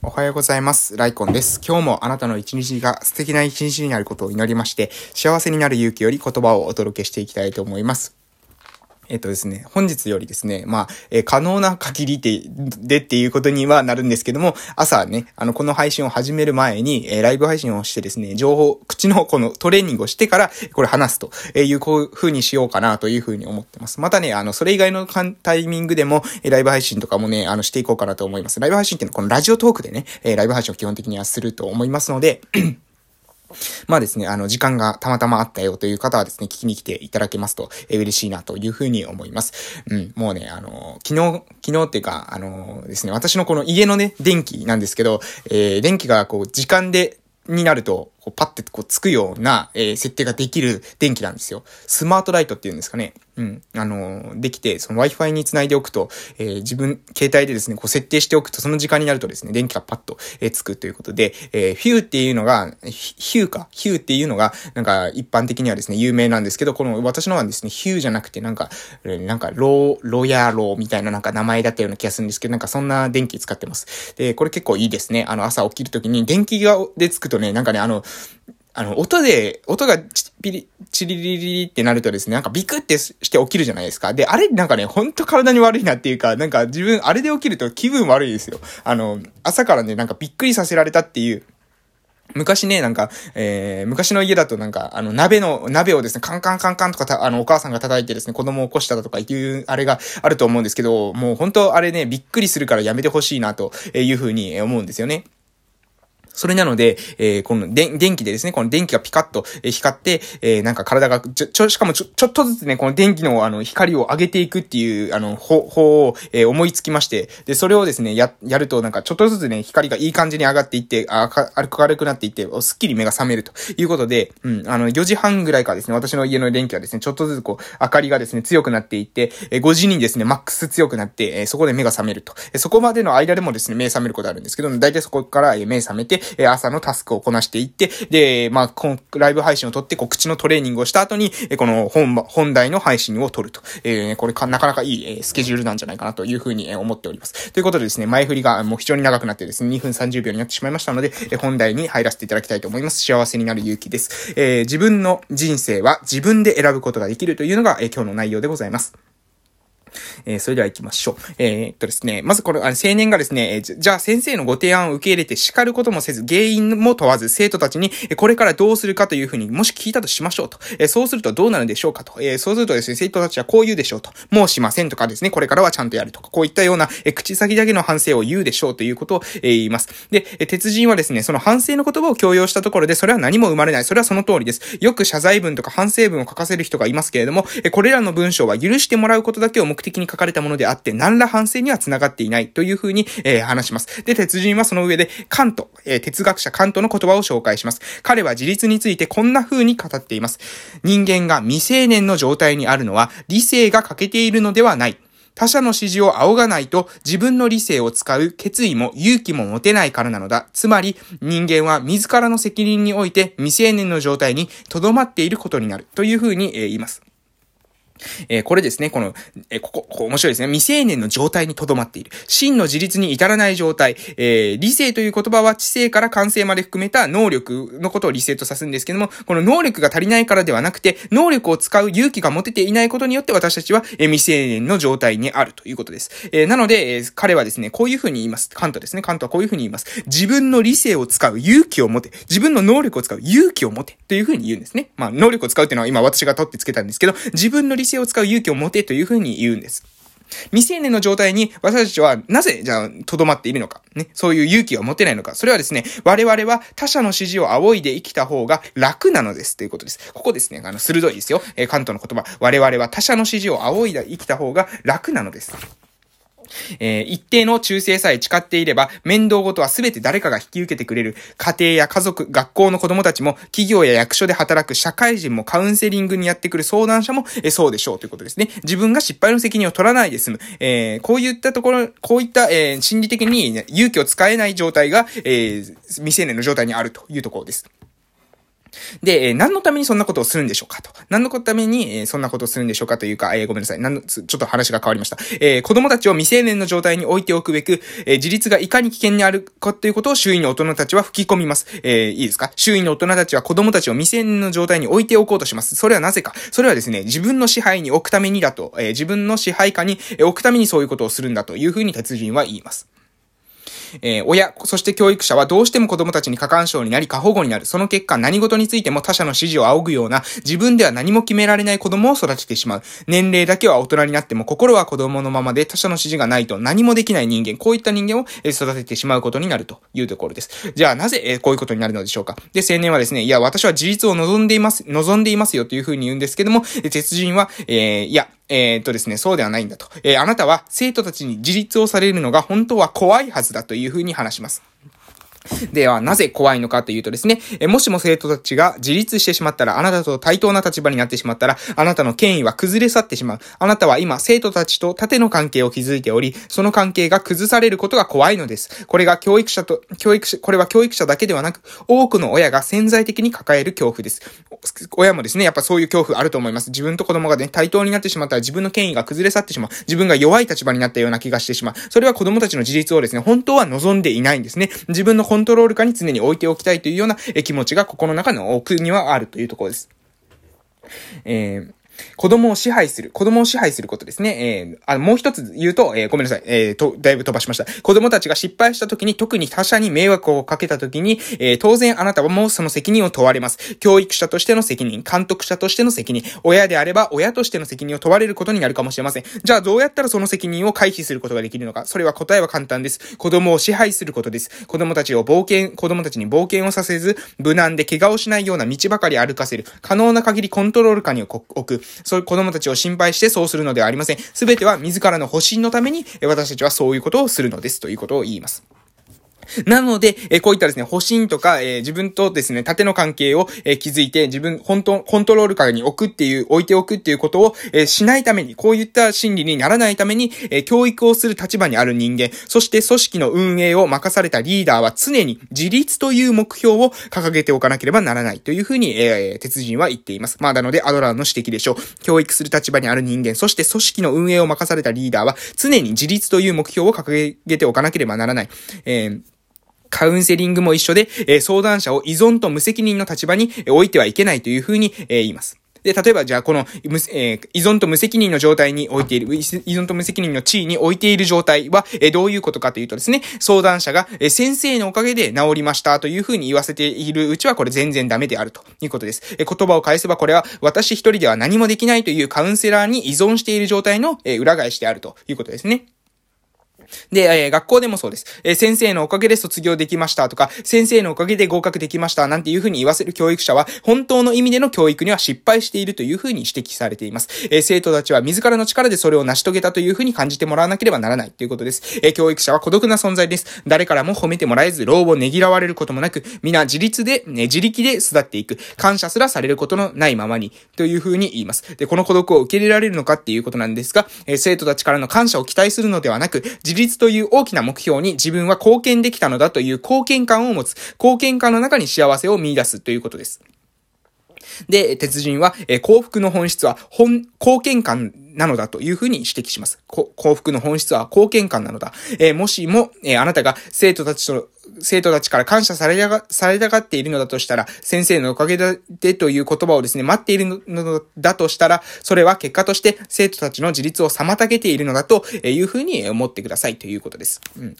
おはようございます。ライコンです。今日もあなたの一日が素敵な一日になることを祈りまして、幸せになる勇気より言葉をお届けしていきたいと思います。えっとですね、本日よりですね、まあ、えー可能な限りで、でっていうことにはなるんですけども、朝ね、あの、この配信を始める前に、えーライブ配信をしてですね、情報、口のこのトレーニングをしてから、これ話すという、こういう風にしようかなという風に思ってます。またね、あの、それ以外のかんタイミングでも、えーライブ配信とかもね、あの、していこうかなと思います。ライブ配信っていうのは、このラジオトークでね、えーライブ配信を基本的にはすると思いますので、まあですね、あの、時間がたまたまあったよという方はですね、聞きに来ていただけますと、え嬉しいなというふうに思います。うん、もうね、あの、昨日、昨日っていうか、あのですね、私のこの家のね、電気なんですけど、えー電気がこう、時間で、になると、こうパッてこうつくような、えー設定ができる電気なんですよ。スマートライトっていうんですかね。うん。あのーできて、その Wi-Fi につないでおくと、えー自分、携帯でですね、こう設定しておくと、その時間になるとですね、電気がパッと、えーつくということで、えーフューっていうのが、ヒューか、ヒューっていうのが、なんか一般的にはですね、有名なんですけど、この私のはですね、ヒューじゃなくて、なんか、なんか、ロー、ロヤローみたいななんか名前だったような気がするんですけど、なんかそんな電気使ってます。で、これ結構いいですね。あの、朝起きるときに電気が、でつくとね、なんかね、あの、あの、音で、音がチピリ、チリリリリってなるとですね、なんかビクってして起きるじゃないですか。で、あれなんかね、ほんと体に悪いなっていうか、なんか自分、あれで起きると気分悪いですよ。あの、朝からね、なんかびっくりさせられたっていう、昔ね、なんか、えー、昔の家だとなんか、あの、鍋の、鍋をですね、カンカンカンカンとかた、あの、お母さんが叩いてですね、子供を起こしただとかいう、あれがあると思うんですけど、もう本当あれね、びっくりするからやめてほしいな、というふうに思うんですよね。それなので、えー、この電、電気でですね、この電気がピカッと光って、えー、なんか体が、ちょ、ちょ、しかもちょ、ちょっとずつね、この電気のあの、光を上げていくっていう、あの、方法を、えー思いつきまして、で、それをですね、や、やるとなんかちょっとずつね、光がいい感じに上がっていって、あ、か明るくなっていって、すっきり目が覚めるということで、うん、あの、4時半ぐらいからですね、私の家の電気はですね、ちょっとずつこう、明かりがですね、強くなっていって、えー5時にですね、マックス強くなって、えーそこで目が覚めると。えーそこまでの間でもですね、目覚めることあるんですけど、大体そこからえー目覚めて、え朝のタスクをこなしていって、で、まあ、このライブ配信を撮って、こう、口のトレーニングをした後に、えこの本、本題の配信を撮ると。えーこれか、なかなかいい、えスケジュールなんじゃないかなというふうに、え思っております。ということでですね、前振りがもう非常に長くなってですね、2分30秒になってしまいましたので、え本題に入らせていただきたいと思います。幸せになる勇気です。えー自分の人生は自分で選ぶことができるというのが、え今日の内容でございます。えーそれでは行きましょう。えーっとですね、まずこれ、あの青年がですね、えーじゃじゃあ先生のご提案を受け入れて叱ることもせず、原因も問わず、生徒たちに、えーこれからどうするかというふうに、もし聞いたとしましょうと。えーそうするとどうなるでしょうかと。えーそうするとですね、生徒たちはこう言うでしょうと。もうしませんとかですね、これからはちゃんとやるとか、こういったような、えー口先だけの反省を言うでしょうということを、えー言います。で、えー鉄人はですね、その反省の言葉を強要したところで、それは何も生まれない。それはその通りです。よく謝罪文とか反省文を書かせる人がいますけれども、えーこれらの文章は許してもらうことだけを目的に書かれたものであって、何ら反省には繋がっていないというふうに、えー話します。で、鉄人はその上で、カント、えー哲学者カントの言葉を紹介します。彼は自立についてこんな風に語っています。人間が未成年の状態にあるのは、理性が欠けているのではない。他者の指示を仰がないと自分の理性を使う決意も勇気も持てないからなのだ。つまり人間は自らの責任において未成年の状態に留まっていることになるというふうに、え言います。えーこれですね、この、えーここ、ここ面白いですね。未成年の状態に留まっている。真の自立に至らない状態。えー理性という言葉は知性から感性まで含めた能力のことを理性と指すんですけども、この能力が足りないからではなくて、能力を使う勇気が持てていないことによって私たちは、え未成年の状態にあるということです。えなので、え彼はですね、こういうふうに言います。カントですね。カントはこういうふうに言います。自分の理性を使う勇気を持て。自分の能力を使う勇気を持て。というふうに言うんですね。まあ、能力を使うっていうのは今私が取ってつけたんですけど、自分の理性を使う勇気を持てというふうに言うんです。未成年の状態に私たちはなぜじゃあ留まっているのか。ね。そういう勇気が持てないのか。それはですね、我々は他者の指示を仰いで生きた方が楽なのですということです。ここですね、あの、鋭いですよ。えー、関東の言葉。我々は他者の指示を仰いで生きた方が楽なのです。えー一定の忠誠さえ誓っていれば、面倒事は全て誰かが引き受けてくれる。家庭や家族、学校の子供たちも、企業や役所で働く社会人もカウンセリングにやってくる相談者も、えーそうでしょうということですね。自分が失敗の責任を取らないで済む。えーこういったところ、こういった、えー心理的に勇気を使えない状態が、えー未成年の状態にあるというところです。で、え、何のためにそんなことをするんでしょうかと。何のために、え、そんなことをするんでしょうかというか、えー、ごめんなさい。なんの、ちょっと話が変わりました。えー、子供たちを未成年の状態に置いておくべく、えー、自立がいかに危険にあるかということを周囲の大人たちは吹き込みます。え、いいですか？周囲の大人たちは子供たちを未成年の状態に置いておこうとします。それはなぜか。それはですね、自分の支配に置くためにだと、え、自分の支配下に置くためにそういうことをするんだというふうに鉄人は言います。えー、親、そして教育者はどうしても子供たちに過干渉になり過保護になる。その結果何事についても他者の指示を仰ぐような自分では何も決められない子供を育ててしまう。年齢だけは大人になっても心は子供のままで他者の指示がないと何もできない人間、こういった人間を育ててしまうことになるというところです。じゃあなぜ、えこういうことになるのでしょうか？で、青年はですね、いや、私は自立を望んでいます、望んでいますよというふうに言うんですけども、鉄人は、えー、いや、えー、っとですね、そうではないんだと。えー、あなたは生徒たちに自立をされるのが本当は怖いはずだというふうに話します。では、なぜ怖いのかというとですね、もしも生徒たちが自立してしまったら、あなたと対等な立場になってしまったら、あなたの権威は崩れ去ってしまう。あなたは今、生徒たちと縦の関係を築いており、その関係が崩されることが怖いのです。これが教育者と、教育者、これは教育者だけではなく、多くの親が潜在的に抱える恐怖です。親もですね、やっぱそういう恐怖あると思います。自分と子供がね、対等になってしまったら自分の権威が崩れ去ってしまう。自分が弱い立場になったような気がしてしまう。それは子供たちの自立をですね、本当は望んでいないんですね。自分のコントロール下に常に置いておきたいというような気持ちが心の中の奥にはあるというところです。えー子供を支配する。子供を支配することですね。えー、あの、もう一つ言うと、えー、ごめんなさい。えー、と、だいぶ飛ばしました。子供たちが失敗した時に、特に他者に迷惑をかけた時に、えー、当然あなたはもうその責任を問われます。教育者としての責任、監督者としての責任、親であれば親としての責任を問われることになるかもしれません。じゃあどうやったらその責任を回避することができるのか。それは答えは簡単です。子供を支配することです。子供たちを冒険、子供たちに冒険をさせず、無難で怪我をしないような道ばかり歩かせる。可能な限りコントロール下に置く。そういう子供たちを心配してそうするのではありません。すべては自らの保身のために、私たちはそういうことをするのです。ということを言います。なので、えこういったですね、保身とか、え自分とですね、縦の関係を、え築いて、自分、本当、コントロール下に置くっていう、置いておくっていうことを、えしないために、こういった心理にならないために、え教育をする立場にある人間、そして組織の運営を任されたリーダーは常に自立という目標を掲げておかなければならないというふうに、えー、鉄人は言っています。まあ、なので、アドラーの指摘でしょう。教育する立場にある人間、そして組織の運営を任されたリーダーは、常に自立という目標を掲げておかなければならない。えーカウンセリングも一緒で、え、相談者を依存と無責任の立場に置いてはいけないというふうに、え、言います。で、例えばじゃあこの、えー、依存と無責任の状態に置いている、依存と無責任の地位に置いている状態は、えー、どういうことかというとですね、相談者が、えー、先生のおかげで治りましたというふうに言わせているうちはこれ全然ダメであるということです。えー、言葉を返せばこれは私一人では何もできないというカウンセラーに依存している状態の、えー、裏返しであるということですね。で、えー、学校でもそうです。えー、先生のおかげで卒業できましたとか、先生のおかげで合格できましたなんていうふうに言わせる教育者は、本当の意味での教育には失敗しているというふうに指摘されています。えー、生徒たちは自らの力でそれを成し遂げたというふうに感じてもらわなければならないということです。えー、教育者は孤独な存在です。誰からも褒めてもらえず、老をねぎらわれることもなく、皆自立で、ね、自力で育っていく。感謝すらされることのないままに、というふうに言います。で、この孤独を受け入れられるのかっていうことなんですが、えー、生徒たちからの感謝を期待するのではなく、自立という大きな目標に自分は貢献できたのだという貢献感を持つ、貢献感の中に幸せを見出すということです。で、鉄人は、え幸福の本質は、本、貢献感なのだというふうに指摘します。幸福の本質は貢献感なのだ。えー、もしも、えー、あなたが生徒たちと、生徒たちから感謝されたが、されたがっているのだとしたら、先生のおかげでという言葉をですね、待っているのだとしたら、それは結果として生徒たちの自立を妨げているのだというふうに思ってくださいということです。うん。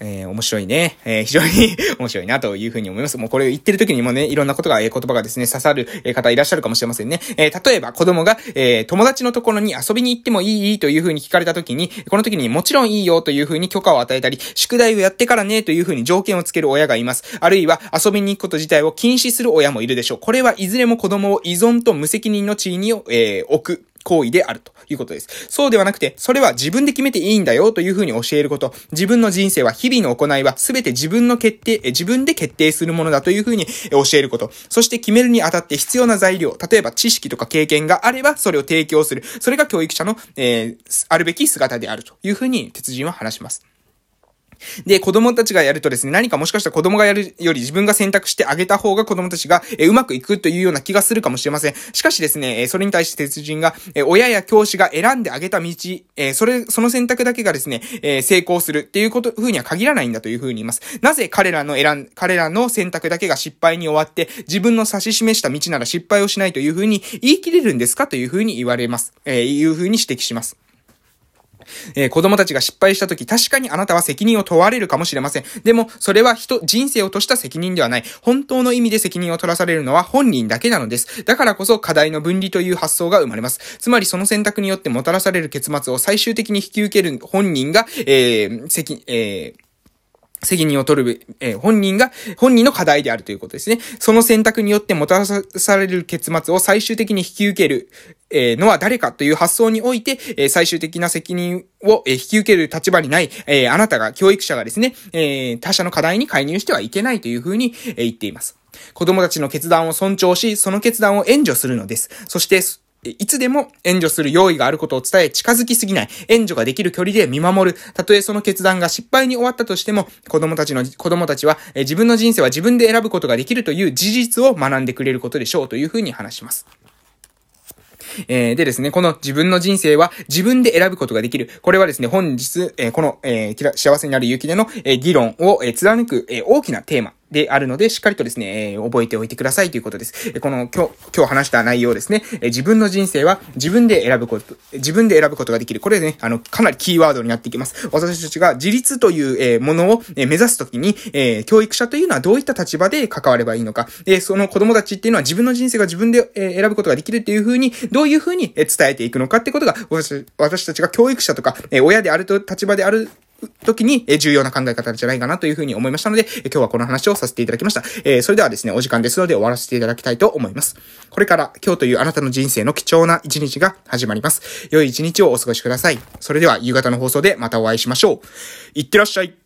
えー、面白いね。えー、非常に 面白いなというふうに思います。もうこれ言ってる時にもね、いろんなことが、えー、言葉がですね、刺さる方いらっしゃるかもしれませんね。えー、例えば子供が、えー、友達のところに遊びに行ってもいいというふうに聞かれた時に、この時にもちろんいいよというふうに許可を与えたり、宿題をやってからねというふうに条件をつける親がいます。あるいは遊びに行くこと自体を禁止する親もいるでしょう。これはいずれも子供を依存と無責任の地位に、えー、置く。行為であるということです。そうではなくて、それは自分で決めていいんだよというふうに教えること。自分の人生は日々の行いは全て自分の決定、自分で決定するものだというふうに教えること。そして決めるにあたって必要な材料、例えば知識とか経験があればそれを提供する。それが教育者の、えー、あるべき姿であるというふうに鉄人は話します。で、子供たちがやるとですね、何かもしかしたら子供がやるより自分が選択してあげた方が子供たちが、えうまくいくというような気がするかもしれません。しかしですね、えそれに対して鉄人が、え親や教師が選んであげた道、えそれ、その選択だけがですね、え成功するっていうこと、風には限らないんだという風に言います。なぜ彼らの選ん、彼らの選択だけが失敗に終わって、自分の指し示した道なら失敗をしないという風に言い切れるんですかという風に言われます。えー、いう風に指摘します。えー、子供たちが失敗した時、確かにあなたは責任を問われるかもしれません。でも、それは人、人生をとした責任ではない。本当の意味で責任を取らされるのは本人だけなのです。だからこそ課題の分離という発想が生まれます。つまりその選択によってもたらされる結末を最終的に引き受ける本人が、えー、責、えー、責任を取る、えー、本人が、本人の課題であるということですね。その選択によってもたらされる結末を最終的に引き受ける、えー、のは誰かという発想において、えー、最終的な責任を、えー、引き受ける立場にない、えー、あなたが、教育者がですね、えー、他者の課題に介入してはいけないというふうに、えー、言っています。子供たちの決断を尊重し、その決断を援助するのです。そして、いつでも援助する用意があることを伝え、近づきすぎない、援助ができる距離で見守る。たとえその決断が失敗に終わったとしても、子供たちの、子供たちは、自分の人生は自分で選ぶことができるという事実を学んでくれることでしょうというふうに話します。えー、でですね、この自分の人生は自分で選ぶことができる。これはですね、本日、えー、この、えー、幸せになる勇気での、えー、議論を、えー、貫く、えー、大きなテーマであるので、しっかりとですね、えー、覚えておいてくださいということです。えこの今日、今日話した内容ですね、えー、自分の人生は自分で選ぶこと、自分で選ぶことができる。これね、あの、かなりキーワードになっていきます。私たちが自立という、えー、ものを、えー、目指すときに、えー、教育者というのはどういった立場で関わればいいのか、えー、その子供たちっていうのは自分の人生が自分で、えー、選ぶことができるっていうふうに、どういうふうに伝えていくのかってことが、私たちが教育者とか、えー、親であると立場である時に、え重要な考え方じゃないかなというふうに思いましたので、え今日はこの話をさせていただきました。え、それではですね、お時間ですので終わらせていただきたいと思います。これから今日というあなたの人生の貴重な一日が始まります。良い一日をお過ごしください。それでは夕方の放送でまたお会いしましょう。いってらっしゃい。